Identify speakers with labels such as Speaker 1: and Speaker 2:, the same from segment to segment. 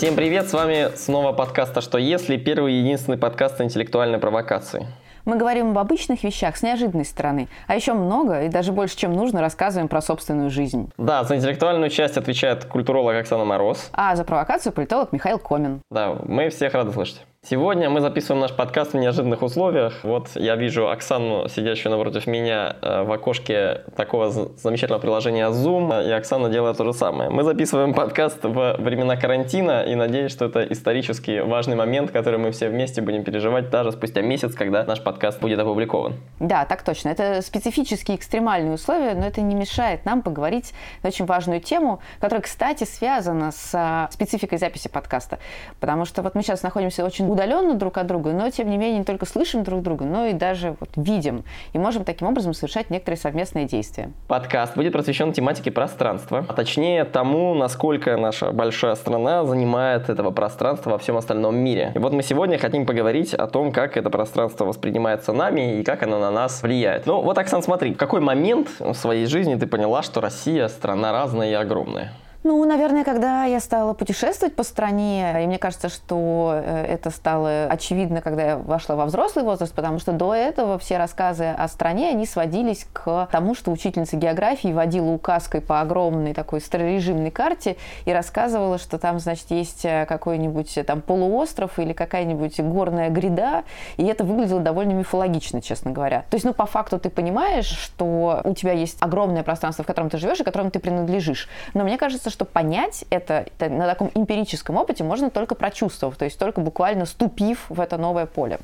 Speaker 1: Всем привет, с вами снова подкаст «А что если?» Первый и единственный подкаст о интеллектуальной провокации.
Speaker 2: Мы говорим об обычных вещах с неожиданной стороны, а еще много и даже больше, чем нужно, рассказываем про собственную жизнь.
Speaker 1: Да, за интеллектуальную часть отвечает культуролог Оксана Мороз.
Speaker 2: А за провокацию политолог Михаил Комин.
Speaker 1: Да, мы всех рады слышать. Сегодня мы записываем наш подкаст в неожиданных условиях. Вот я вижу Оксану, сидящую напротив меня э, в окошке такого замечательного приложения Zoom, и Оксана делает то же самое. Мы записываем подкаст во времена карантина, и надеюсь, что это исторически важный момент, который мы все вместе будем переживать даже спустя месяц, когда наш подкаст будет опубликован.
Speaker 2: Да, так точно. Это специфические экстремальные условия, но это не мешает нам поговорить на очень важную тему, которая, кстати, связана с а, спецификой записи подкаста. Потому что вот мы сейчас находимся очень удаленно друг от друга, но тем не менее не только слышим друг друга, но и даже вот видим. И можем таким образом совершать некоторые совместные действия.
Speaker 1: Подкаст будет посвящен тематике пространства, а точнее тому, насколько наша большая страна занимает этого пространства во всем остальном мире. И вот мы сегодня хотим поговорить о том, как это пространство воспринимается нами и как оно на нас влияет. Ну вот, Оксан, смотри, в какой момент в своей жизни ты поняла, что Россия страна разная и огромная?
Speaker 2: Ну, наверное, когда я стала путешествовать по стране, и мне кажется, что э, это стало очевидно, когда я вошла во взрослый возраст, потому что до этого все рассказы о стране, они сводились к тому, что учительница географии водила указкой по огромной такой старорежимной карте и рассказывала, что там, значит, есть э, какой-нибудь э, там полуостров или какая-нибудь горная гряда, и это выглядело довольно мифологично, честно говоря. То есть, ну, по факту ты понимаешь, что у тебя есть огромное пространство, в котором ты живешь и которому ты принадлежишь. Но мне кажется, кажется, что понять это, это на таком эмпирическом опыте можно только прочувствовав, то есть только буквально ступив в это новое поле.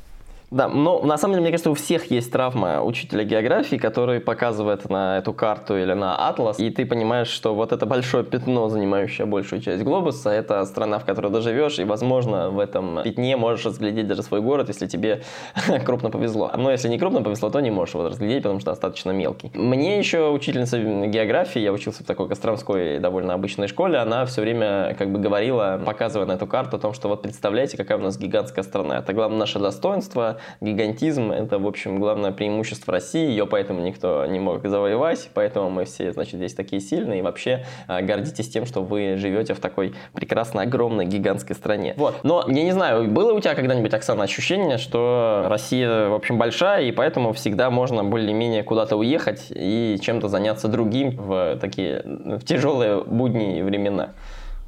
Speaker 1: Да, но на самом деле, мне кажется, у всех есть травма учителя географии, который показывает на эту карту или на атлас, и ты понимаешь, что вот это большое пятно, занимающее большую часть глобуса, это страна, в которой ты живешь, и, возможно, в этом пятне можешь разглядеть даже свой город, если тебе крупно повезло. Но если не крупно повезло, то не можешь его разглядеть, потому что достаточно мелкий. Мне еще учительница географии, я учился в такой костромской довольно обычной школе, она все время как бы говорила, показывая на эту карту о том, что вот представляете, какая у нас гигантская страна. Это главное наше достоинство, гигантизм – это, в общем, главное преимущество России, ее поэтому никто не мог завоевать, поэтому мы все, значит, здесь такие сильные, и вообще а, гордитесь тем, что вы живете в такой прекрасной, огромной, гигантской стране. Вот. Но, я не знаю, было у тебя когда-нибудь, Оксана, ощущение, что Россия, в общем, большая, и поэтому всегда можно более-менее куда-то уехать и чем-то заняться другим в такие в тяжелые будние времена?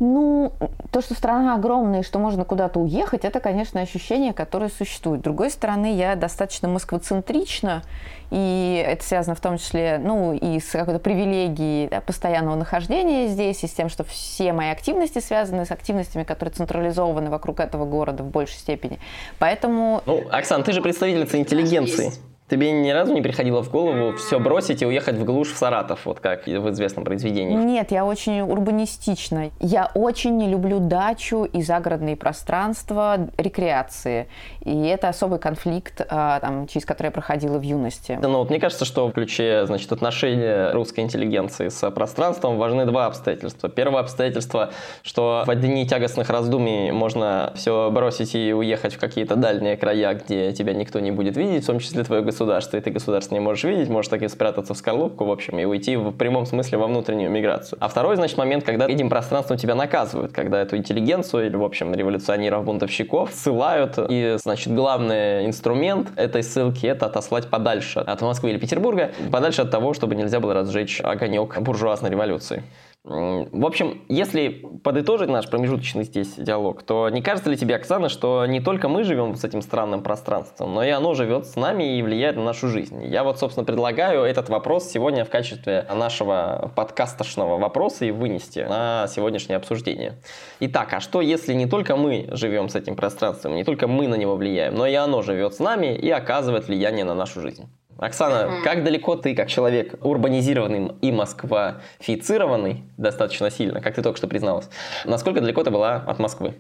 Speaker 2: Ну, то, что страна огромная и что можно куда-то уехать, это, конечно, ощущение, которое существует. С другой стороны, я достаточно москвоцентрична, и это связано в том числе, ну, и с какой-то привилегией да, постоянного нахождения здесь, и с тем, что все мои активности связаны с активностями, которые централизованы вокруг этого города в большей степени. Поэтому...
Speaker 1: Ну, Оксан, ты же представительница интеллигенции. Тебе ни разу не приходило в голову все бросить и уехать в глушь в Саратов, вот как в известном произведении?
Speaker 2: Нет, я очень урбанистична. Я очень не люблю дачу и загородные пространства рекреации. И это особый конфликт, а, там, через который я проходила в юности.
Speaker 1: Ну вот мне кажется, что в ключе значит, отношения русской интеллигенции с пространством важны два обстоятельства. Первое обстоятельство, что в дни тягостных раздумий можно все бросить и уехать в какие-то дальние края, где тебя никто не будет видеть, в том числе твое государство и ты государство не можешь видеть, можешь так и спрятаться в скорлупку, в общем, и уйти в прямом смысле во внутреннюю миграцию. А второй, значит, момент, когда этим пространством тебя наказывают, когда эту интеллигенцию или, в общем, революционеров, бунтовщиков ссылают, и, значит, главный инструмент этой ссылки – это отослать подальше от Москвы или Петербурга, подальше от того, чтобы нельзя было разжечь огонек буржуазной революции. В общем, если подытожить наш промежуточный здесь диалог, то не кажется ли тебе, Оксана, что не только мы живем с этим странным пространством, но и оно живет с нами и влияет на нашу жизнь? Я вот, собственно, предлагаю этот вопрос сегодня в качестве нашего подкастошного вопроса и вынести на сегодняшнее обсуждение. Итак, а что если не только мы живем с этим пространством, не только мы на него влияем, но и оно живет с нами и оказывает влияние на нашу жизнь? Оксана, mm-hmm. как далеко ты, как человек урбанизированный и москвафицированный достаточно сильно, как ты только что призналась, насколько далеко ты была от Москвы?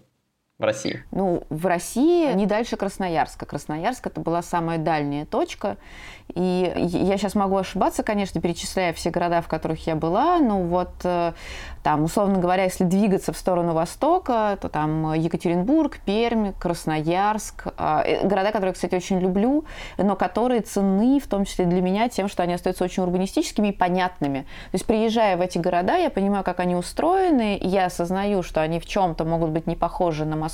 Speaker 1: В России?
Speaker 2: Ну, в России не дальше Красноярска. Красноярск это была самая дальняя точка. И я сейчас могу ошибаться, конечно, перечисляя все города, в которых я была, но вот э, там, условно говоря, если двигаться в сторону востока, то там Екатеринбург, Пермь, Красноярск, а, э, города, которые, кстати, очень люблю, но которые ценны, в том числе для меня, тем, что они остаются очень урбанистическими и понятными. То есть, приезжая в эти города, я понимаю, как они устроены, я осознаю, что они в чем-то могут быть не похожи на Москву,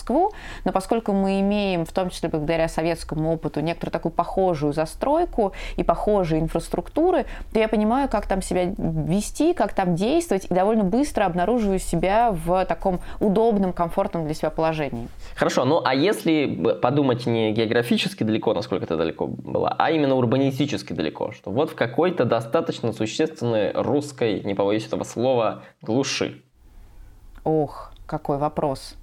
Speaker 2: но поскольку мы имеем, в том числе благодаря советскому опыту, некоторую такую похожую застройку и похожие инфраструктуры, то я понимаю, как там себя вести, как там действовать, и довольно быстро обнаруживаю себя в таком удобном, комфортном для себя положении.
Speaker 1: Хорошо, ну а если подумать не географически далеко, насколько это далеко было, а именно урбанистически далеко, что вот в какой-то достаточно существенной русской, не побоюсь этого слова, глуши.
Speaker 2: Ох, какой вопрос.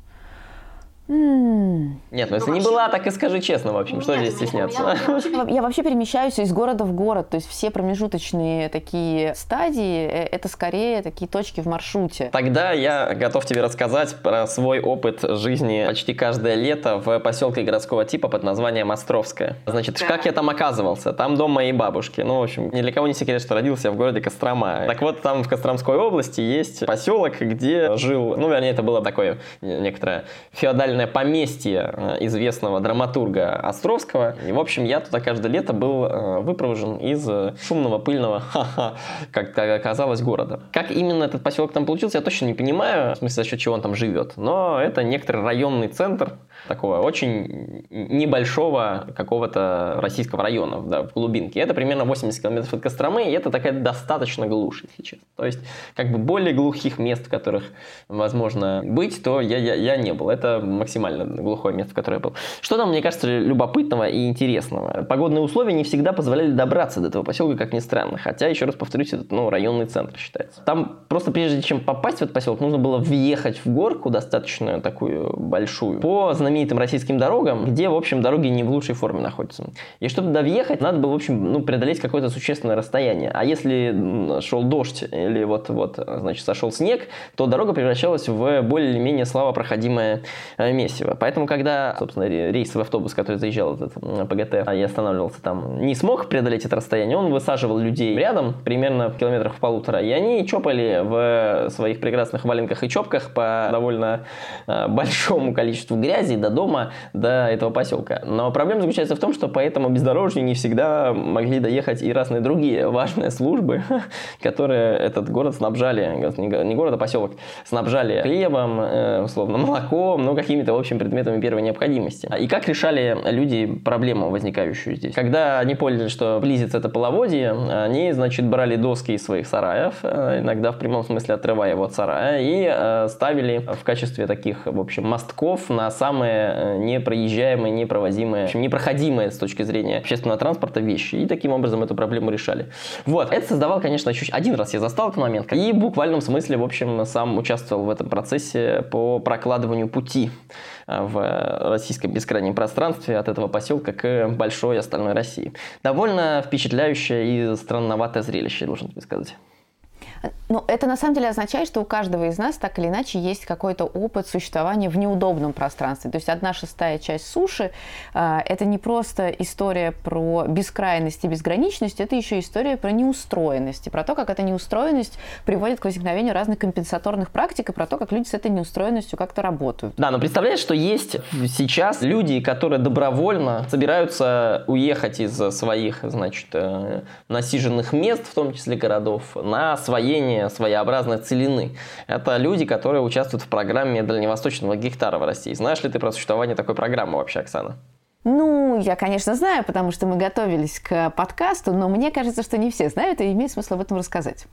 Speaker 1: Нет, ну, если не была, так и скажи честно, в общем, что здесь стесняться?
Speaker 2: Я вообще перемещаюсь из города в город, то есть все промежуточные такие стадии, э, это скорее такие точки в маршруте.
Speaker 1: Тогда я готов тебе рассказать про свой опыт жизни почти каждое лето в поселке городского типа под названием Островская. Значит, как я там оказывался? Там дом моей бабушки. Ну, в общем, ни для кого не секрет, что родился в городе Кострома. Так вот, там в Костромской области есть поселок, где жил, ну, вернее, это было такое некоторое феодальное национальное поместье э, известного драматурга Островского. И, в общем, я туда каждое лето был э, выпровожен из э, шумного, пыльного, как оказалось, города. Как именно этот поселок там получился, я точно не понимаю, в смысле, за счет чего он там живет. Но это некоторый районный центр, такого очень небольшого какого-то российского района да, в глубинке. Это примерно 80 километров от Костромы, и это такая достаточно глушь, если честно. То есть, как бы более глухих мест, в которых возможно быть, то я, я, я не был. Это максимально глухое место, в которое я был. Что там, мне кажется, любопытного и интересного? Погодные условия не всегда позволяли добраться до этого поселка, как ни странно. Хотя, еще раз повторюсь, это ну, районный центр считается. Там просто прежде чем попасть в этот поселок, нужно было въехать в горку достаточно такую большую по знаменитым российским дорогам, где, в общем, дороги не в лучшей форме находятся. И чтобы туда въехать, надо было, в общем, ну, преодолеть какое-то существенное расстояние. А если шел дождь или вот-вот, значит, сошел снег, то дорога превращалась в более-менее слабопроходимое э, месиво. Поэтому, когда, собственно, рейсовый автобус, который заезжал этот ПГТ, а я останавливался там, не смог преодолеть это расстояние, он высаживал людей рядом, примерно в километрах в полутора, и они чопали в своих прекрасных валенках и чопках по довольно э, большому количеству грязи до дома, до этого поселка. Но проблема заключается в том, что по этому бездорожью не всегда могли доехать и разные другие важные службы, которые этот город снабжали, не город, а поселок, снабжали хлебом, э, условно, молоком, ну, какими-то, в общем, предметами первой необходимости. И как решали люди проблему, возникающую здесь? Когда они поняли, что близится это половодье, они, значит, брали доски из своих сараев, э, иногда в прямом смысле отрывая его от сарая, и э, ставили в качестве таких, в общем, мостков на самые Э, непроезжаемые, непровозимые, в общем, непроходимые с точки зрения общественного транспорта вещи. И таким образом эту проблему решали. Вот. Это создавал, конечно, чуть один раз я застал этот момент. И в буквальном смысле, в общем, сам участвовал в этом процессе по прокладыванию пути в российском бескрайнем пространстве от этого поселка к большой остальной России. Довольно впечатляющее и странноватое зрелище, должен тебе сказать.
Speaker 2: Ну, это на самом деле означает, что у каждого из нас так или иначе есть какой-то опыт существования в неудобном пространстве. То есть одна шестая часть суши э, – это не просто история про бескрайность и безграничность, это еще история про неустроенность, и про то, как эта неустроенность приводит к возникновению разных компенсаторных практик, и про то, как люди с этой неустроенностью как-то работают.
Speaker 1: Да, но представляешь, что есть сейчас люди, которые добровольно собираются уехать из своих, значит, э, насиженных мест, в том числе городов, на свои освоения своеобразной целины. Это люди, которые участвуют в программе дальневосточного гектара в России. Знаешь ли ты про существование такой программы вообще, Оксана?
Speaker 2: Ну, я, конечно, знаю, потому что мы готовились к подкасту, но мне кажется, что не все знают, и имеет смысл об этом рассказать.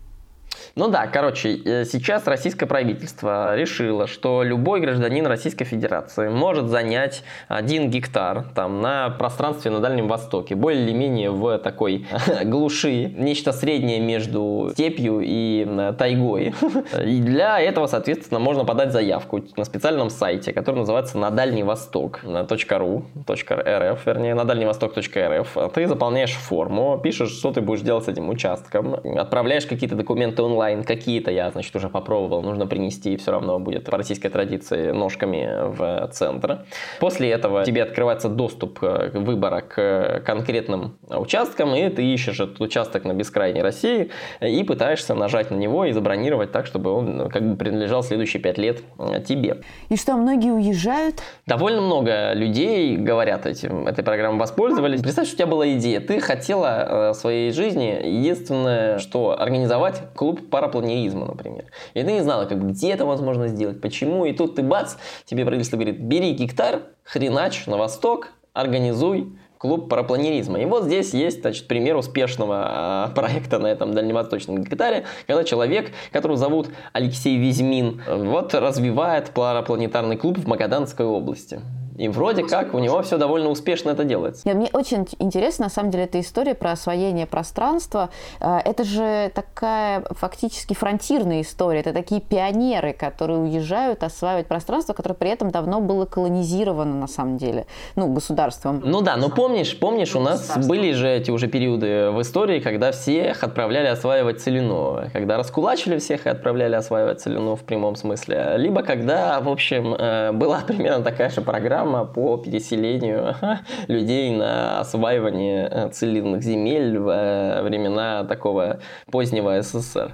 Speaker 1: Ну да, короче, э, сейчас российское правительство решило, что любой гражданин Российской Федерации может занять один гектар там, на пространстве на Дальнем Востоке, более или менее в такой глуши, нечто среднее между степью и э, тайгой. И для этого, соответственно, можно подать заявку на специальном сайте, который называется на Дальний Восток, .ру, .рф, вернее, на дальневосток.рф. Ты заполняешь форму, пишешь, что ты будешь делать с этим участком, отправляешь какие-то документы онлайн, какие-то я, значит, уже попробовал, нужно принести, все равно будет по российской традиции ножками в центр. После этого тебе открывается доступ э, выбора к конкретным участкам, и ты ищешь этот участок на бескрайней России и пытаешься нажать на него и забронировать так, чтобы он как бы принадлежал следующие пять лет э, тебе.
Speaker 2: И что, многие уезжают?
Speaker 1: Довольно много людей говорят этим, этой программой воспользовались. Представь, что у тебя была идея. Ты хотела э, в своей жизни единственное, что организовать клуб парапланеризма, например. И ты не знала, как где это возможно сделать, почему. И тут ты бац, тебе правительство говорит, бери гектар, хренач на восток, организуй клуб парапланеризма. И вот здесь есть значит, пример успешного э, проекта на этом дальневосточном гектаре, когда человек, которого зовут Алексей Визмин, вот развивает парапланетарный клуб в Магаданской области. И вроде как у него все довольно успешно это делается.
Speaker 2: Нет, мне очень интересна, на самом деле, эта история про освоение пространства. А, это же такая фактически фронтирная история. Это такие пионеры, которые уезжают осваивать пространство, которое при этом давно было колонизировано, на самом деле, ну, государством.
Speaker 1: Ну да, но помнишь, помнишь, у нас были же эти уже периоды в истории, когда всех отправляли осваивать целину. Когда раскулачили всех и отправляли осваивать целину в прямом смысле. Либо когда, в общем, э, была примерно такая же программа, программа по переселению людей на осваивание э, целинных земель в э, времена такого позднего СССР.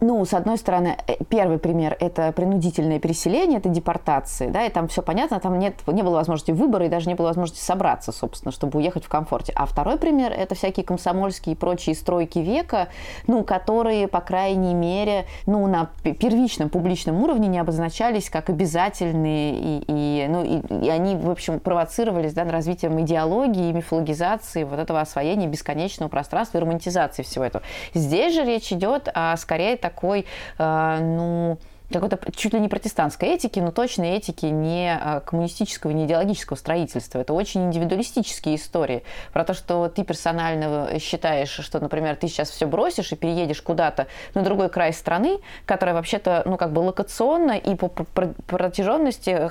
Speaker 2: Ну, с одной стороны, э, первый пример – это принудительное переселение, это депортации, да, и там все понятно, там нет, не было возможности выбора и даже не было возможности собраться, собственно, чтобы уехать в комфорте. А второй пример – это всякие комсомольские и прочие стройки века, ну, которые, по крайней мере, ну, на первичном публичном уровне не обозначались как обязательные, и, и, ну, и, и они, в общем, провоцировались, да, на развитием идеологии, мифологизации вот этого освоения бесконечного пространства и романтизации всего этого. Здесь же речь идет о, скорее, так такой, э, ну, какой-то чуть ли не протестантской этики, но точно этики не а, коммунистического, не идеологического строительства. Это очень индивидуалистические истории. Про то, что ты персонально считаешь, что, например, ты сейчас все бросишь и переедешь куда-то на другой край страны, которая вообще-то, ну, как бы локационно и по протяженности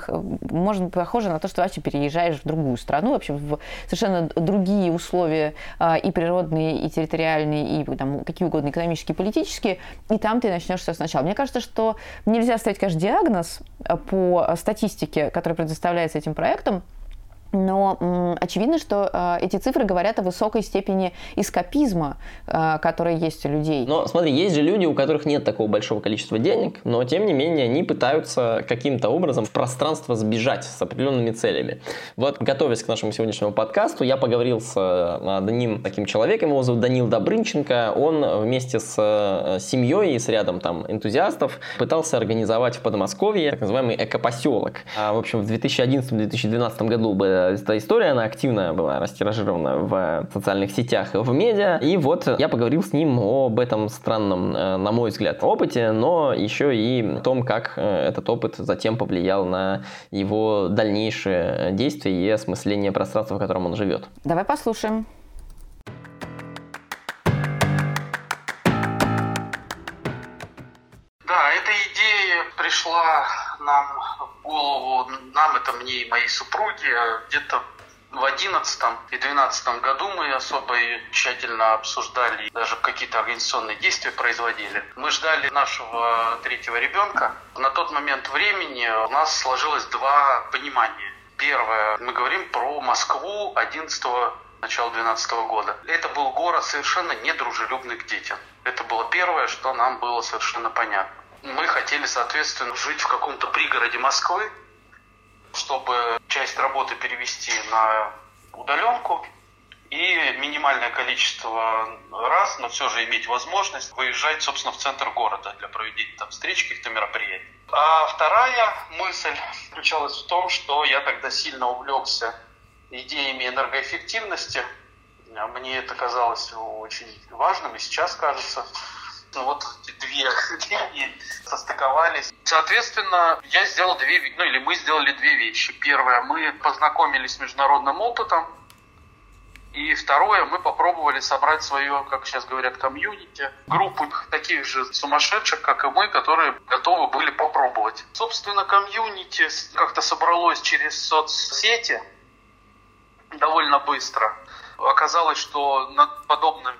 Speaker 2: может быть похожа на то, что вообще переезжаешь в другую страну, вообще в совершенно другие условия а, и природные, и территориальные, и там, какие угодно экономические, политические, и там ты начнешь все сначала. Мне кажется, что Нельзя ставить, конечно, диагноз э, по статистике, которая предоставляется этим проектом, но очевидно, что э, эти цифры говорят о высокой степени эскапизма, э, которая есть у людей.
Speaker 1: Но смотри, есть же люди, у которых нет такого большого количества денег, но тем не менее они пытаются каким-то образом в пространство сбежать с определенными целями. Вот, готовясь к нашему сегодняшнему подкасту, я поговорил с э, одним таким человеком, его зовут Данил Добрынченко. Он вместе с э, семьей и с рядом там энтузиастов пытался организовать в Подмосковье так называемый экопоселок. А, в общем, в 2011-2012 году бы эта история, она активно была растиражирована в социальных сетях и в медиа. И вот я поговорил с ним об этом странном, э, на мой взгляд, опыте, но еще и о том, как э, этот опыт затем повлиял на его дальнейшие действия и осмысление пространства, в котором он живет.
Speaker 2: Давай послушаем.
Speaker 3: Да, эта идея пришла нам голову, нам, это мне и моей супруге, где-то в одиннадцатом и двенадцатом году мы особо и тщательно обсуждали, даже какие-то организационные действия производили. Мы ждали нашего третьего ребенка. На тот момент времени у нас сложилось два понимания. Первое, мы говорим про Москву 11 начала 12 года. Это был город совершенно недружелюбный к детям. Это было первое, что нам было совершенно понятно мы хотели, соответственно, жить в каком-то пригороде Москвы, чтобы часть работы перевести на удаленку и минимальное количество раз, но все же иметь возможность выезжать, собственно, в центр города для проведения там встреч, каких-то мероприятий. А вторая мысль заключалась в том, что я тогда сильно увлекся идеями энергоэффективности. Мне это казалось очень важным и сейчас кажется ну, вот две линии состыковались. Соответственно, я сделал две, ну или мы сделали две вещи. Первое, мы познакомились с международным опытом. И второе, мы попробовали собрать свое, как сейчас говорят, комьюнити, группу таких же сумасшедших, как и мы, которые готовы были попробовать. Собственно, комьюнити как-то собралось через соцсети довольно быстро. Оказалось, что над подобным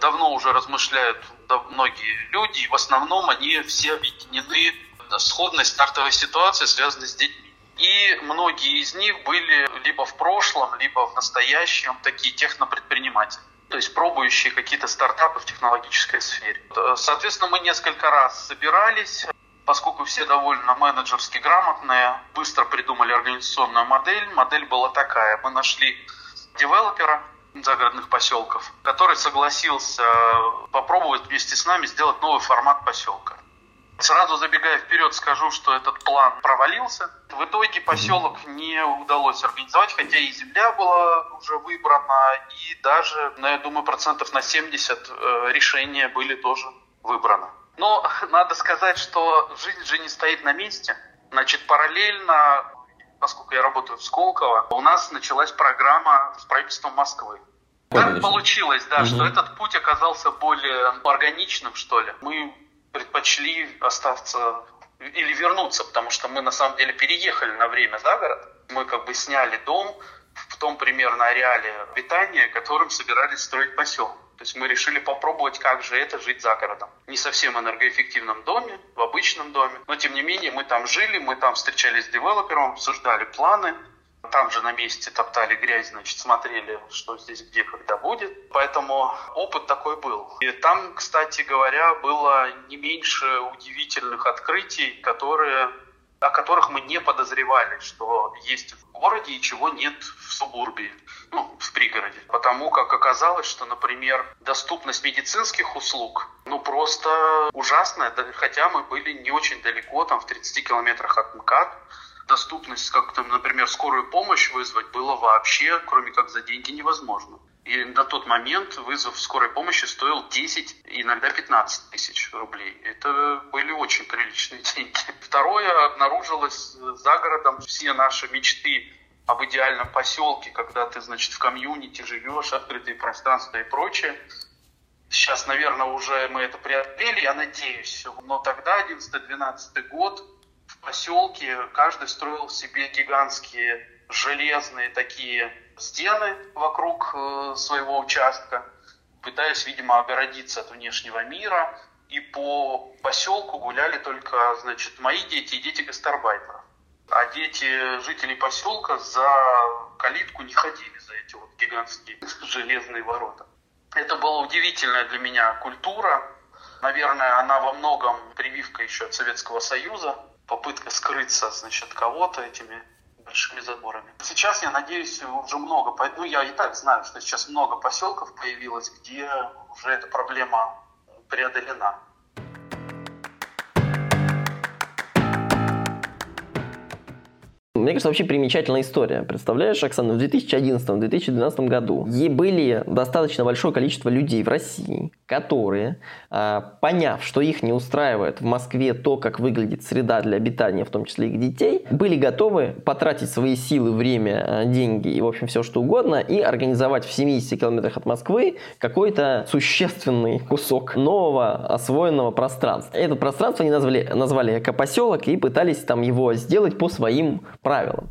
Speaker 3: давно уже размышляют многие люди, и в основном они все объединены сходной стартовой ситуацией, связанной с детьми. И многие из них были либо в прошлом, либо в настоящем такие технопредприниматели то есть пробующие какие-то стартапы в технологической сфере. Соответственно, мы несколько раз собирались, поскольку все довольно менеджерски грамотные, быстро придумали организационную модель. Модель была такая. Мы нашли девелопера загородных поселков, который согласился попробовать вместе с нами сделать новый формат поселка. Сразу забегая вперед, скажу, что этот план провалился. В итоге поселок не удалось организовать, хотя и земля была уже выбрана, и даже, ну, я думаю, процентов на 70 э, решения были тоже выбраны. Но надо сказать, что жизнь же не стоит на месте. Значит, параллельно, поскольку я работаю в Сколково, у нас началась программа с правительством Москвы. Так получилось, да, угу. что этот путь оказался более органичным, что ли. Мы предпочли остаться или вернуться, потому что мы на самом деле переехали на время за город. Мы как бы сняли дом в том примерно ареале обитания, которым собирались строить поселок. То есть мы решили попробовать, как же это жить за городом. Не совсем энергоэффективном доме, в обычном доме. Но тем не менее мы там жили, мы там встречались с девелопером, обсуждали планы, там же на месте топтали грязь, значит, смотрели, что здесь, где, когда будет. Поэтому опыт такой был. И там, кстати говоря, было не меньше удивительных открытий, которые о которых мы не подозревали, что есть городе и чего нет в субурбии, ну, в пригороде. Потому как оказалось, что, например, доступность медицинских услуг, ну, просто ужасная, хотя мы были не очень далеко, там, в 30 километрах от МКАД, доступность, как там, например, скорую помощь вызвать было вообще, кроме как за деньги, невозможно. И на тот момент вызов скорой помощи стоил 10, иногда 15 тысяч рублей. Это были очень приличные деньги. Второе, обнаружилось за городом все наши мечты об идеальном поселке, когда ты, значит, в комьюнити живешь, открытые пространства и прочее. Сейчас, наверное, уже мы это преодолели, я надеюсь. Но тогда, 11-12 год, в поселке каждый строил себе гигантские железные такие стены вокруг э, своего участка, пытаясь, видимо, огородиться от внешнего мира. И по поселку гуляли только, значит, мои дети и дети гастарбайтеров. А дети жителей поселка за калитку не ходили, за эти вот гигантские железные ворота. Это была удивительная для меня культура. Наверное, она во многом прививка еще от Советского Союза попытка скрыться, значит, кого-то этими большими заборами. Сейчас, я надеюсь, уже много, ну я и так знаю, что сейчас много поселков появилось, где уже эта проблема преодолена.
Speaker 1: Мне кажется, вообще примечательная история. Представляешь, Оксана, в 2011-2012 году были достаточно большое количество людей в России, которые, а, поняв, что их не устраивает в Москве то, как выглядит среда для обитания, в том числе их детей, были готовы потратить свои силы, время, а, деньги и, в общем, все что угодно, и организовать в 70 километрах от Москвы какой-то существенный кусок нового освоенного пространства. Это пространство они назвали, назвали экопоселок и пытались там его сделать по своим правилам правилам.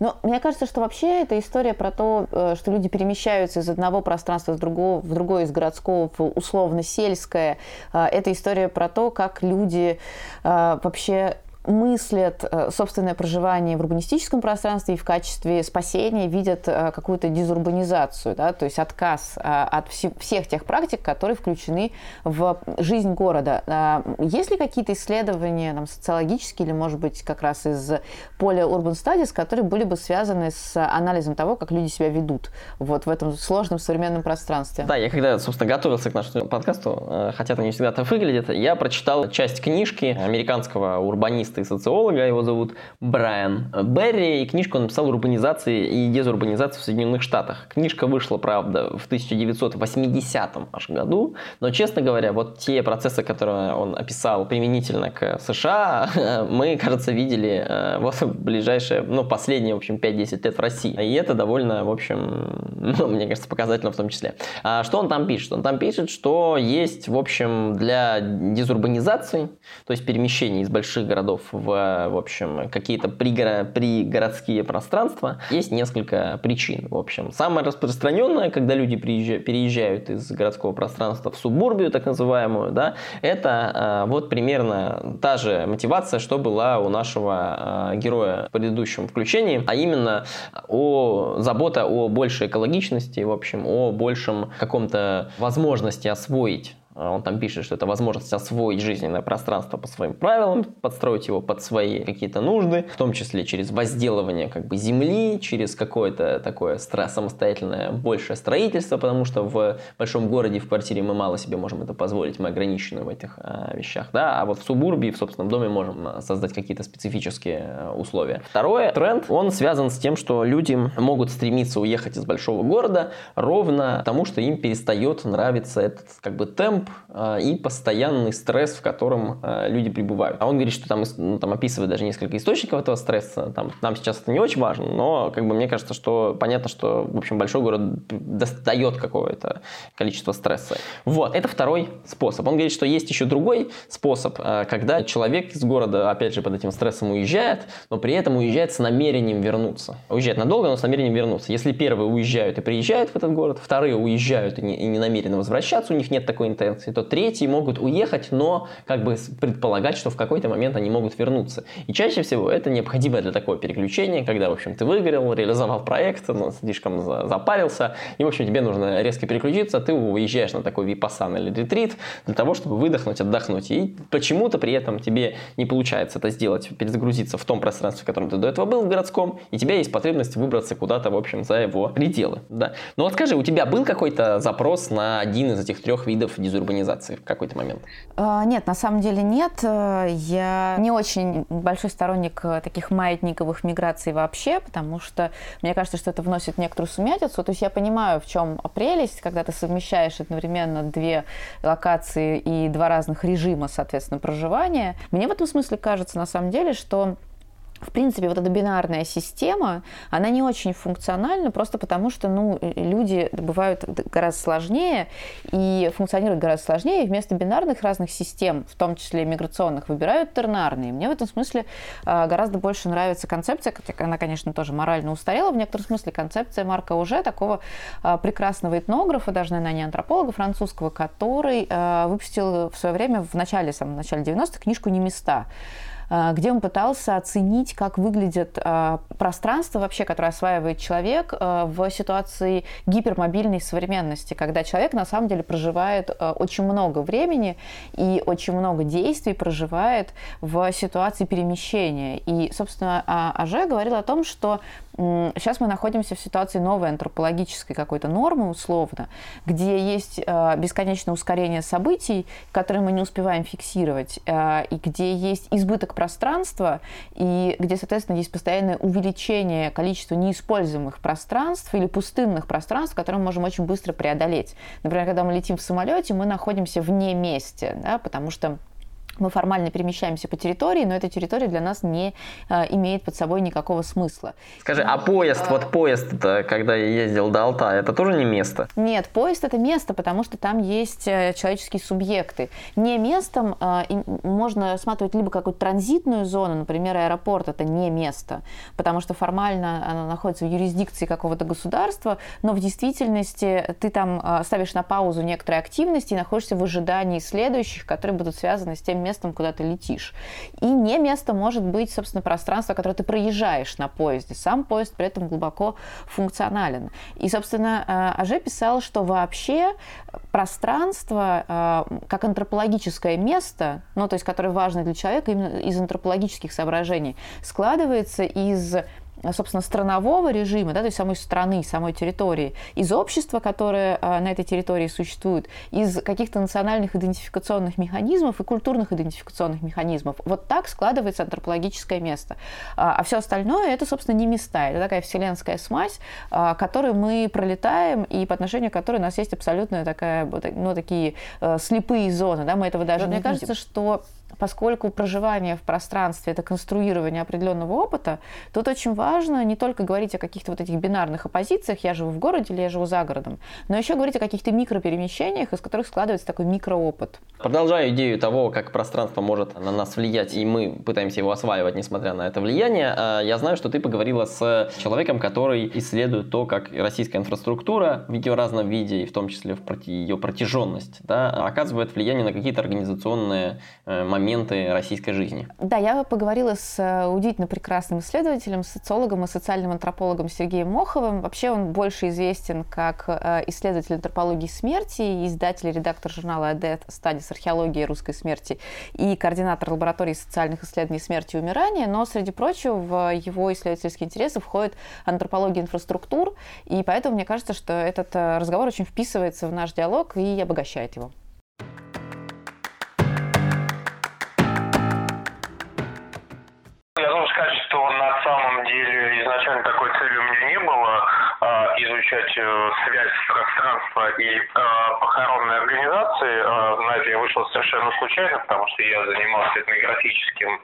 Speaker 2: Но мне кажется, что вообще это история про то, э, что люди перемещаются из одного пространства в, другого, в другое, из городского в условно-сельское. Э, это история про то, как люди э, вообще мыслят э, собственное проживание в урбанистическом пространстве и в качестве спасения видят э, какую-то дезурбанизацию, да, то есть отказ э, от всех тех практик, которые включены в жизнь города. А, есть ли какие-то исследования там, социологические или, может быть, как раз из поля Urban Studies, которые были бы связаны с анализом того, как люди себя ведут вот в этом сложном современном пространстве?
Speaker 1: Да, я когда, собственно, готовился к нашему подкасту, хотя это не всегда так выглядит, я прочитал часть книжки американского урбаниста экономиста и социолога, его зовут Брайан Берри, и книжку он написал «Урбанизации и дезурбанизации в Соединенных Штатах». Книжка вышла, правда, в 1980 аж году, но, честно говоря, вот те процессы, которые он описал применительно к США, мы, кажется, видели э, вот в ближайшие, ну, последние, в общем, 5-10 лет в России. И это довольно, в общем, ну, мне кажется, показательно в том числе. А что он там пишет? Он там пишет, что есть, в общем, для дезурбанизации, то есть перемещения из больших городов переездов в, в общем, какие-то пригоро- пригородские пространства, есть несколько причин. В общем, самое распространенное, когда люди переезжают из городского пространства в субурбию, так называемую, да, это э, вот примерно та же мотивация, что была у нашего э, героя в предыдущем включении, а именно о забота о большей экологичности, в общем, о большем каком-то возможности освоить он там пишет, что это возможность освоить жизненное пространство по своим правилам, подстроить его под свои какие-то нужды, в том числе через возделывание как бы земли, через какое-то такое самостоятельное большее строительство, потому что в большом городе, в квартире мы мало себе можем это позволить, мы ограничены в этих а, вещах, да, а вот в субурбии, в собственном доме можем а, создать какие-то специфические а, условия. Второе, тренд, он связан с тем, что люди могут стремиться уехать из большого города ровно потому, что им перестает нравиться этот как бы темп а, и постоянный стресс, в котором а, люди пребывают. А он говорит, что там, ну, там описывает даже несколько источников этого стресса. Там, нам сейчас это не очень важно, но как бы мне кажется, что понятно, что в общем большой город достает какое-то количество стресса. Вот, это второй способ. Он говорит, что есть еще другой способ, а, когда человек из города, опять же, под этим стрессом уезжает, но при этом уезжает с намерением вернуться. Уезжает надолго, но с намерением вернуться. Если первые уезжают и приезжают в этот город, вторые уезжают и не, и не намерены возвращаться, у них нет такой интенции, конкуренции, то третьи могут уехать, но как бы предполагать, что в какой-то момент они могут вернуться. И чаще всего это необходимо для такого переключения, когда, в общем, ты выиграл, реализовал проект, но слишком запарился, и, в общем, тебе нужно резко переключиться, ты уезжаешь на такой випасан или ретрит для того, чтобы выдохнуть, отдохнуть. И почему-то при этом тебе не получается это сделать, перезагрузиться в том пространстве, в котором ты до этого был, в городском, и тебя есть потребность выбраться куда-то, в общем, за его пределы. Да. Но вот скажи, у тебя был какой-то запрос на один из этих трех видов дезурбанизации? Урбанизации в какой-то момент?
Speaker 2: А, нет, на самом деле нет. Я не очень большой сторонник э, таких маятниковых миграций вообще, потому что мне кажется, что это вносит некоторую сумятицу. То есть я понимаю, в чем прелесть, когда ты совмещаешь одновременно две локации и два разных режима, соответственно, проживания. Мне в этом смысле кажется, на самом деле, что в принципе, вот эта бинарная система, она не очень функциональна, просто потому что ну, люди бывают гораздо сложнее и функционируют гораздо сложнее, и вместо бинарных разных систем, в том числе миграционных, выбирают тернарные. Мне в этом смысле а, гораздо больше нравится концепция, хотя она, конечно, тоже морально устарела, в некотором смысле концепция Марка уже такого а, прекрасного этнографа, даже, наверное, не антрополога французского, который а, выпустил в свое время, в начале, в самом начале 90-х, книжку «Не места», где он пытался оценить, как выглядит а, пространство вообще, которое осваивает человек а, в ситуации гипермобильной современности, когда человек на самом деле проживает очень много времени и очень много действий проживает в ситуации перемещения. И, собственно, Аже говорил о том, что сейчас мы находимся в ситуации новой антропологической какой-то нормы, условно, где есть бесконечное ускорение событий, которые мы не успеваем фиксировать, и где есть избыток пространства, и где, соответственно, есть постоянное увеличение количества неиспользуемых пространств или пустынных пространств, которые мы можем очень быстро преодолеть. Например, когда мы летим в самолете, мы находимся вне месте, да, потому что мы формально перемещаемся по территории, но эта территория для нас не э, имеет под собой никакого смысла.
Speaker 1: Скажи, а поезд, вот поезд, когда я ездил до Алтая, это тоже не место?
Speaker 2: Нет, поезд это место, потому что там есть э, человеческие субъекты. Не местом э, можно рассматривать либо какую-то транзитную зону, например, аэропорт это не место, потому что формально она находится в юрисдикции какого-то государства, но в действительности ты там э, ставишь на паузу некоторые активности и находишься в ожидании следующих, которые будут связаны с тем местом, куда ты летишь. И не место может быть, собственно, пространство, которое ты проезжаешь на поезде. Сам поезд при этом глубоко функционален. И, собственно, э, Аже писал, что вообще пространство э, как антропологическое место, ну, то есть, которое важно для человека именно из антропологических соображений, складывается из собственно, странового режима, да, то есть самой страны, самой территории, из общества, которое а, на этой территории существует, из каких-то национальных идентификационных механизмов и культурных идентификационных механизмов. Вот так складывается антропологическое место. А, а все остальное это, собственно, не места. Это такая вселенская смазь, а, которую мы пролетаем, и по отношению к которой у нас есть абсолютно такая, ну, такие э, слепые зоны. Да, мы этого даже Но не Мне кажется, что поскольку проживание в пространстве – это конструирование определенного опыта, тут очень важно не только говорить о каких-то вот этих бинарных оппозициях, я живу в городе или я живу за городом, но еще говорить о каких-то микроперемещениях, из которых складывается такой микроопыт.
Speaker 1: Продолжаю идею того, как пространство может на нас влиять, и мы пытаемся его осваивать, несмотря на это влияние, а, я знаю, что ты поговорила с человеком, который исследует то, как российская инфраструктура в видеоразном виде, и в том числе в ее протяженность, да, оказывает влияние на какие-то организационные э, моменты моменты российской жизни.
Speaker 2: Да, я поговорила с э, удивительно прекрасным исследователем, социологом и социальным антропологом Сергеем Моховым. Вообще он больше известен как э, исследователь антропологии смерти, издатель и редактор журнала «Адет. Стадис. Археологии русской смерти» и координатор лаборатории социальных исследований смерти и умирания. Но, среди прочего, в его исследовательские интересы входит антропология инфраструктур, и поэтому мне кажется, что этот э, разговор очень вписывается в наш диалог и обогащает его.
Speaker 4: Изучать э, связь пространства и э, похоронной организации. Э, на это я вышел совершенно случайно, потому что я занимался этнографическим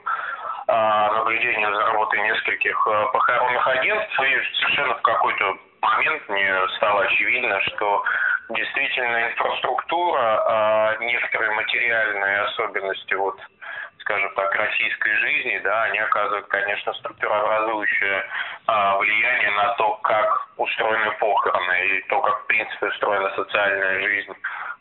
Speaker 4: наблюдением за работой нескольких похоронных агентств, и совершенно в какой-то момент мне стало очевидно, что действительно инфраструктура, некоторые материальные особенности вот скажем так, российской жизни, да, они оказывают, конечно, структурообразующее а, влияние на то, как устроены похороны и то, как, в принципе, устроена социальная жизнь,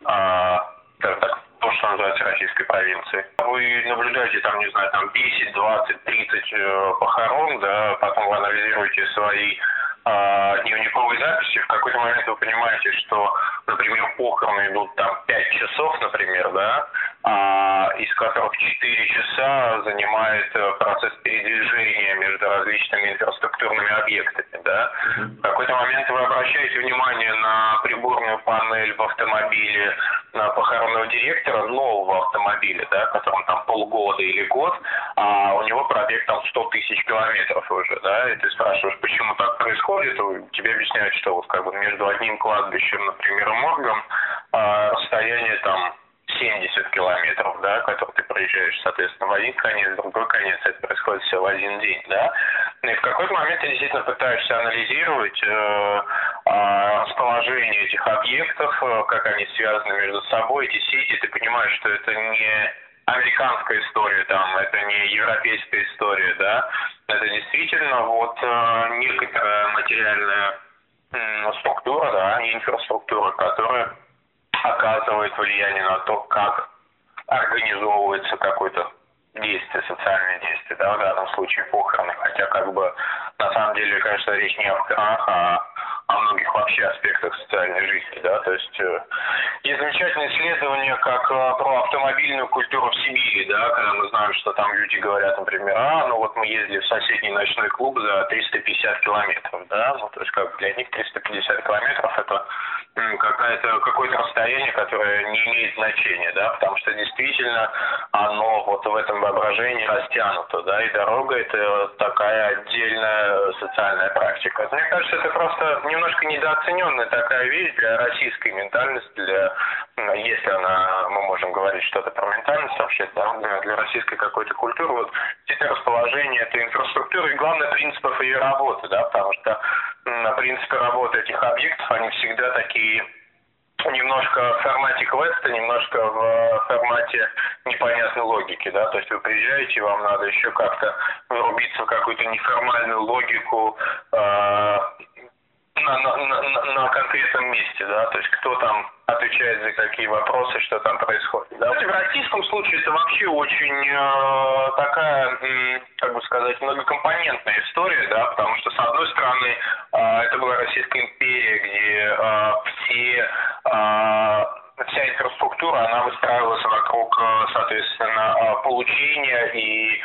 Speaker 4: а, так, то, что называется российской провинции. Вы наблюдаете там, не знаю, там 10, 20, 30 похорон, да, потом вы анализируете свои э, дневниковые записи, в какой-то момент вы понимаете, что, например, похороны идут там 5 часов, например, да, а, из которых 4 часа занимает э, процесс передвижения между различными инфраструктурными объектами. Да? В какой-то момент вы обращаете внимание на приборную панель в автомобиле на похоронного директора нового автомобиля, да, которому там полгода или год, а у него пробег там 100 тысяч километров уже, да, и ты спрашиваешь, почему так происходит, тебе объясняют, что вот как бы между одним кладбищем, например, моргом а, расстояние там 70 километров, да, который ты проезжаешь, соответственно, в один конец, в другой конец, это происходит все в один день, да. И в какой-то момент ты действительно пытаешься анализировать э, э, расположение этих объектов, э, как они связаны между собой, эти сети, ты понимаешь, что это не американская история, там, это не европейская история, да, это действительно вот э, некоторая материальная структура, да, инфраструктура, которая оказывает влияние на то, как организовывается какое-то действие, социальное действие, да, в данном случае похороны. Хотя, как бы, на самом деле, конечно, речь не о похоронах, а о многих вообще аспектах социальной жизни, да, то есть э, есть замечательное исследование как э, про автомобильную культуру в Сибири, да, когда мы знаем, что там люди говорят, например, а, ну вот мы ездили в соседний ночной клуб за 350 километров, да, ну то есть как для них 350 километров это какая-то, какое-то расстояние, которое не имеет значения, да, потому что действительно оно вот в этом воображении растянуто, да, и дорога это такая отдельная социальная практика. Мне кажется, это просто немножко недооцененная такая вещь для российской ментальности, для, если она, мы можем говорить что-то про ментальность вообще, да, для, для российской какой-то культуры, вот это расположение этой инфраструктуры и, главное, принципов ее работы, да, потому что на принципе работы этих объектов, они всегда такие немножко в формате квеста, немножко в формате непонятной логики, да, то есть вы приезжаете, вам надо еще как-то врубиться в какую-то неформальную логику э, на, на, на, на конкретном месте, да, то есть кто там отвечает за какие вопросы, что там происходит. Да. В российском случае это вообще очень э, такая, э, как бы сказать, многокомпонентная история, да, потому что, с одной стороны, э, это была Российская империя, где э, все э, вся инфраструктура, она выстраивалась вокруг, э, соответственно, э, получения и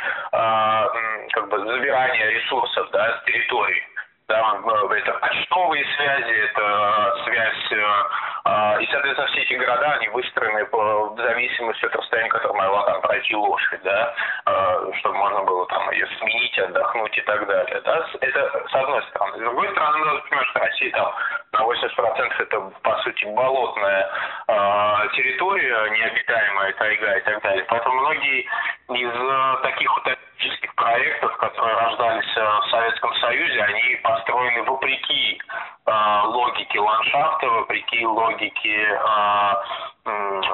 Speaker 4: как бы забирания ресурсов да, с территории. Да, это почтовые связи, это связь, э, и, соответственно, все эти города, они выстроены по, в зависимости от расстояния, которое могла там пройти лошадь, да, э, чтобы можно было там ее сменить, отдохнуть и так далее, да, это с одной стороны. С другой стороны, надо понимать, что Россия там на 80% это, по сути, болотная э, территория, необитаемая тайга и так далее, поэтому многие из э, таких утопических проектов, которые рождались э, в Советском Союзе, они построены вопреки э, логике ландшафта, вопреки логике, э,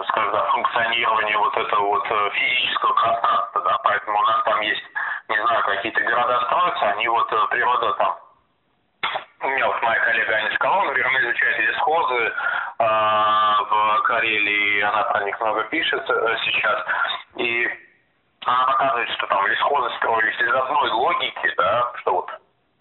Speaker 4: скажем так, функционирования вот этого вот э, физического пространства. Да? Поэтому у нас там есть, не знаю, какие-то города строятся, они вот э, природа там у меня вот моя коллега Аня Скалова, например, изучает лесхозы э, в Карелии, она про них много пишет э, сейчас. И она показывает, что там лесхозы строились из одной логики, да, что вот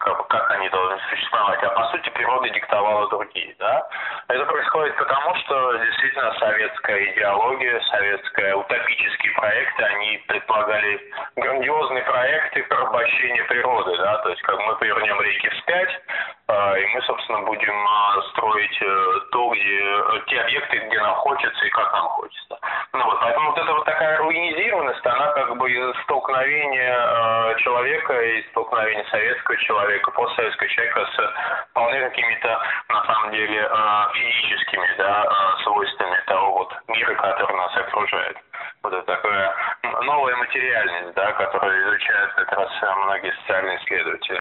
Speaker 4: как, как они должны существовать, а по сути природа диктовала другие, да. Это происходит потому, что действительно советская идеология, советская утопические проекты, они предполагали грандиозные проекты порабощения природы, да, то есть как мы повернем реки вспять, а, и мы, собственно, будем а, строить э, то, где э, те объекты, где нам хочется и как нам хочется. Ну вот, поэтому вот эта вот такая руинизированность, она как бы столкновение э, человека и столкновение советского человека, постсоветского человека с вполне какими-то, на самом деле, физическими да, свойствами того вот мира, который нас окружает. Вот это такая новая материальность, да, которую изучают как раз многие социальные исследователи.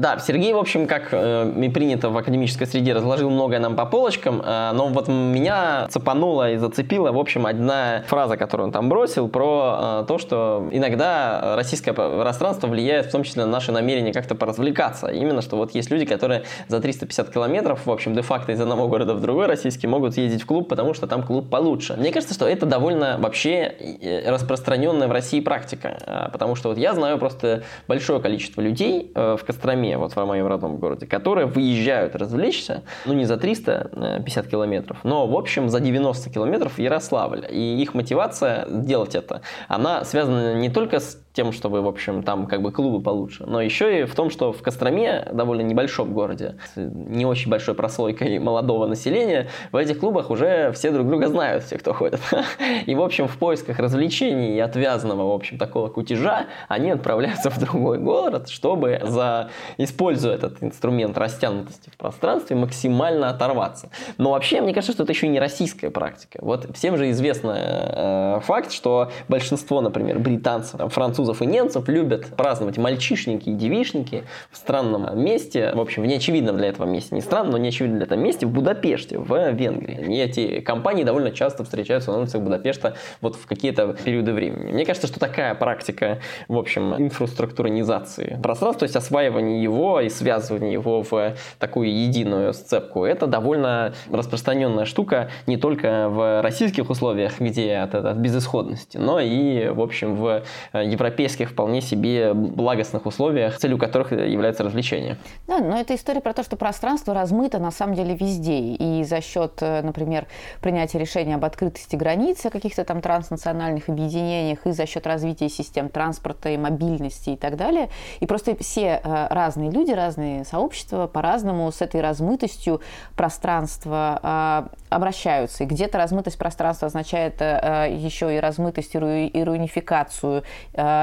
Speaker 1: Да, Сергей, в общем, как э, и принято в академической среде, разложил многое нам по полочкам, э, но вот меня цепанула и зацепила, в общем, одна фраза, которую он там бросил, про э, то, что иногда российское пространство влияет в том числе на наше намерение как-то поразвлекаться. Именно, что вот есть люди, которые за 350 километров, в общем, де-факто из одного города в другой российский могут ездить в клуб, потому что там клуб получше. Мне кажется, что это довольно вообще э, распространенная в России практика, э, потому что вот я знаю просто большое количество людей э, в Костроме, Перми, вот в моем родном городе, которые выезжают развлечься, ну не за 350 километров, но в общем за 90 километров Ярославль. И их мотивация делать это, она связана не только с тем, чтобы, в общем, там как бы клубы получше, но еще и в том, что в Костроме, довольно небольшом городе, с не очень большой прослойкой молодого населения, в этих клубах уже все друг друга знают, все, кто ходит. И, в общем, в поисках развлечений и отвязанного, в общем, такого кутежа, они отправляются в другой город, чтобы, за, используя этот инструмент растянутости в пространстве, максимально оторваться. Но вообще, мне кажется, что это еще не российская практика. Вот всем же известно э, факт, что большинство, например, британцев, французов, французов и немцев любят праздновать мальчишники и девишники в странном месте, в общем, в неочевидном для этого месте, не странном, но неочевидном для этого месте, в Будапеште, в Венгрии. И эти компании довольно часто встречаются на улицах Будапешта вот в какие-то периоды времени. Мне кажется, что такая практика, в общем, инфраструктуризации пространства, то есть осваивание его и связывание его в такую единую сцепку, это довольно распространенная штука не только в российских условиях, где от, от безысходности, но и, в общем, в европейских европейских вполне себе благостных условиях, целью которых является развлечение.
Speaker 2: Да, но это история про то, что пространство размыто на самом деле везде. И за счет, э, например, принятия решения об открытости границ, каких-то там транснациональных объединениях, и за счет развития систем транспорта и мобильности и так далее. И просто все э, разные люди, разные сообщества по-разному с этой размытостью пространства э, обращаются. И где-то размытость пространства означает еще и размытость и руинификацию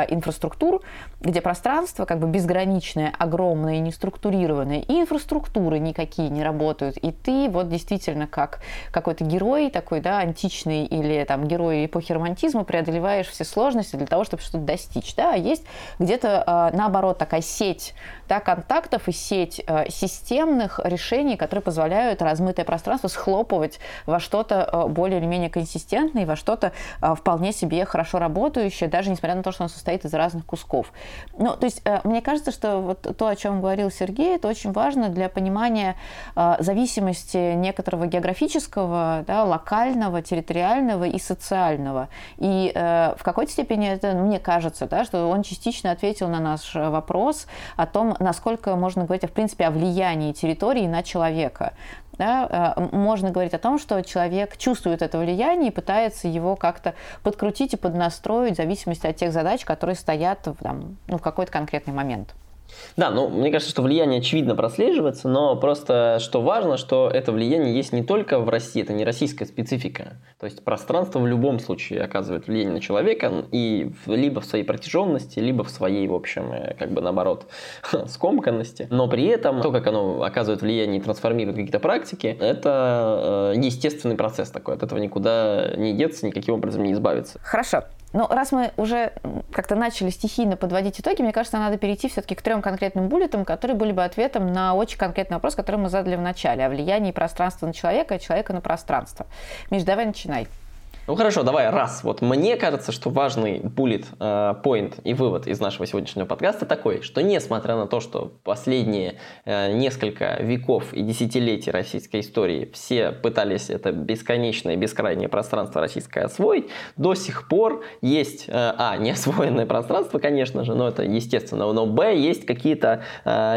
Speaker 2: инфраструктур, где пространство как бы безграничное, огромное неструктурированное, и инфраструктуры никакие не работают, и ты вот действительно как какой-то герой такой, да, античный или там герой эпохи романтизма преодолеваешь все сложности для того, чтобы что-то достичь, да, а есть где-то э, наоборот такая сеть, да, контактов и сеть э, системных решений, которые позволяют размытое пространство схлопывать во что-то более или менее консистентное, во что-то вполне себе хорошо работающее, даже несмотря на то, что оно состоит из разных кусков. Ну, то есть э, мне кажется, что вот то, о чем говорил Сергей, это очень важно для понимания э, зависимости некоторого географического, да, локального, территориального и социального. И э, в какой-то степени это, мне кажется, да, что он частично ответил на наш вопрос о том, насколько можно говорить, в принципе, о влиянии территории на человека да, э, можно говорить о том, что человек чувствует это влияние и пытается его как-то подкрутить и поднастроить в зависимости от тех задач, которые стоят там, ну, в какой-то конкретный момент.
Speaker 1: Да, ну, мне кажется, что влияние очевидно прослеживается, но просто что важно, что это влияние есть не только в России, это не российская специфика. То есть пространство в любом случае оказывает влияние на человека, и либо в своей протяженности, либо в своей, в общем, э, как бы наоборот, скомканности. Но при этом то, как оно оказывает влияние и трансформирует какие-то практики, это э, естественный процесс такой. От этого никуда не деться, никаким образом не избавиться.
Speaker 2: Хорошо. Но раз мы уже как-то начали стихийно подводить итоги, мне кажется, надо перейти все-таки к трем конкретным буллетам, которые были бы ответом на очень конкретный вопрос, который мы задали в начале, о влиянии пространства на человека и человека на пространство. Миш, давай начинай.
Speaker 1: Ну хорошо, давай раз. Вот мне кажется, что важный bullet э, point и вывод из нашего сегодняшнего подкаста такой, что несмотря на то, что последние э, несколько веков и десятилетий российской истории все пытались это бесконечное, бескрайнее пространство российское освоить, до сих пор есть, э, а, неосвоенное пространство, конечно же, но это естественно, но, б, есть какие-то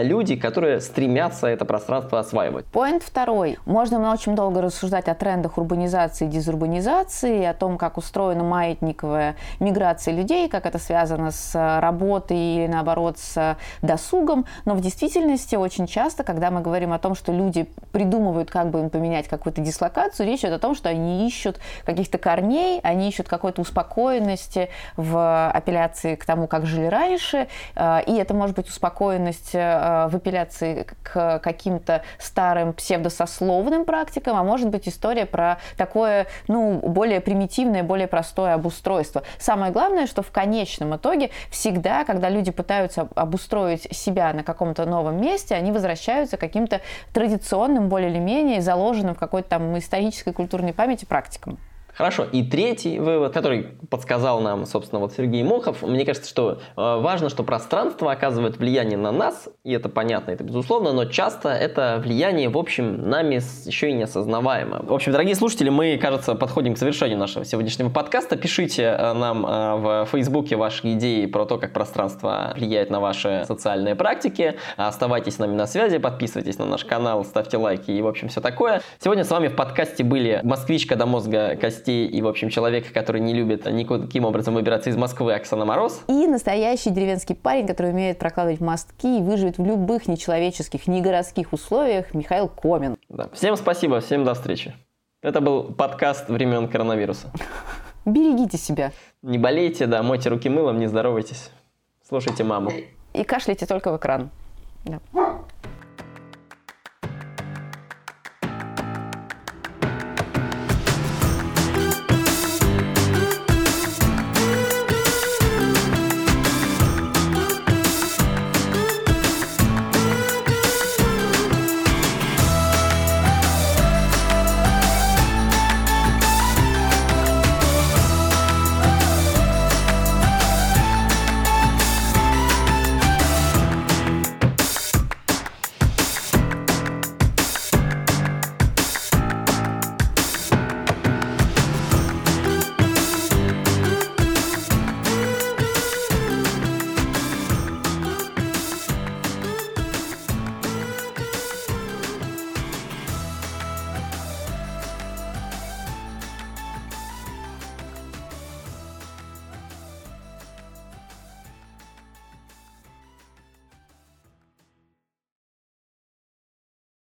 Speaker 1: люди, которые стремятся это пространство осваивать.
Speaker 2: Point второй. Можно очень долго рассуждать о трендах урбанизации и дезурбанизации, о том, как устроена маятниковая миграция людей, как это связано с работой или, наоборот, с досугом. Но в действительности очень часто, когда мы говорим о том, что люди придумывают, как бы им поменять какую-то дислокацию, речь идет о том, что они ищут каких-то корней, они ищут какой-то успокоенности в апелляции к тому, как жили раньше, э, и это может быть успокоенность э, в апелляции к каким-то старым псевдосословным практикам, а может быть история про такое, ну, более примитивное, более простое обустройство. Самое главное, что в конечном итоге всегда, когда люди пытаются обустроить себя на каком-то новом месте, они возвращаются к каким-то традиционным, более или менее заложенным в какой-то там исторической культурной памяти практикам.
Speaker 1: Хорошо. И третий вывод, который подсказал нам, собственно, вот Сергей Мохов, мне кажется, что э, важно, что пространство оказывает влияние на нас, и это понятно, это безусловно, но часто это влияние, в общем, нами еще и неосознаваемо. В общем, дорогие слушатели, мы, кажется, подходим к завершению нашего сегодняшнего подкаста. Пишите э, нам э, в Фейсбуке ваши идеи про то, как пространство влияет на ваши социальные практики. Оставайтесь с нами на связи, подписывайтесь на наш канал, ставьте лайки и, в общем, все такое. Сегодня с вами в подкасте были москвичка до мозга костей гостей и, в общем, человек, который не любит никаким образом выбираться из Москвы, Оксана Мороз.
Speaker 2: И настоящий деревенский парень, который умеет прокладывать мостки и выживет в любых нечеловеческих, негородских условиях, Михаил Комин.
Speaker 1: Да. Всем спасибо, всем до встречи. Это был подкаст времен коронавируса.
Speaker 2: Берегите себя.
Speaker 1: Не болейте, да, мойте руки мылом, не здоровайтесь. Слушайте маму.
Speaker 2: И кашляйте только в экран. Да.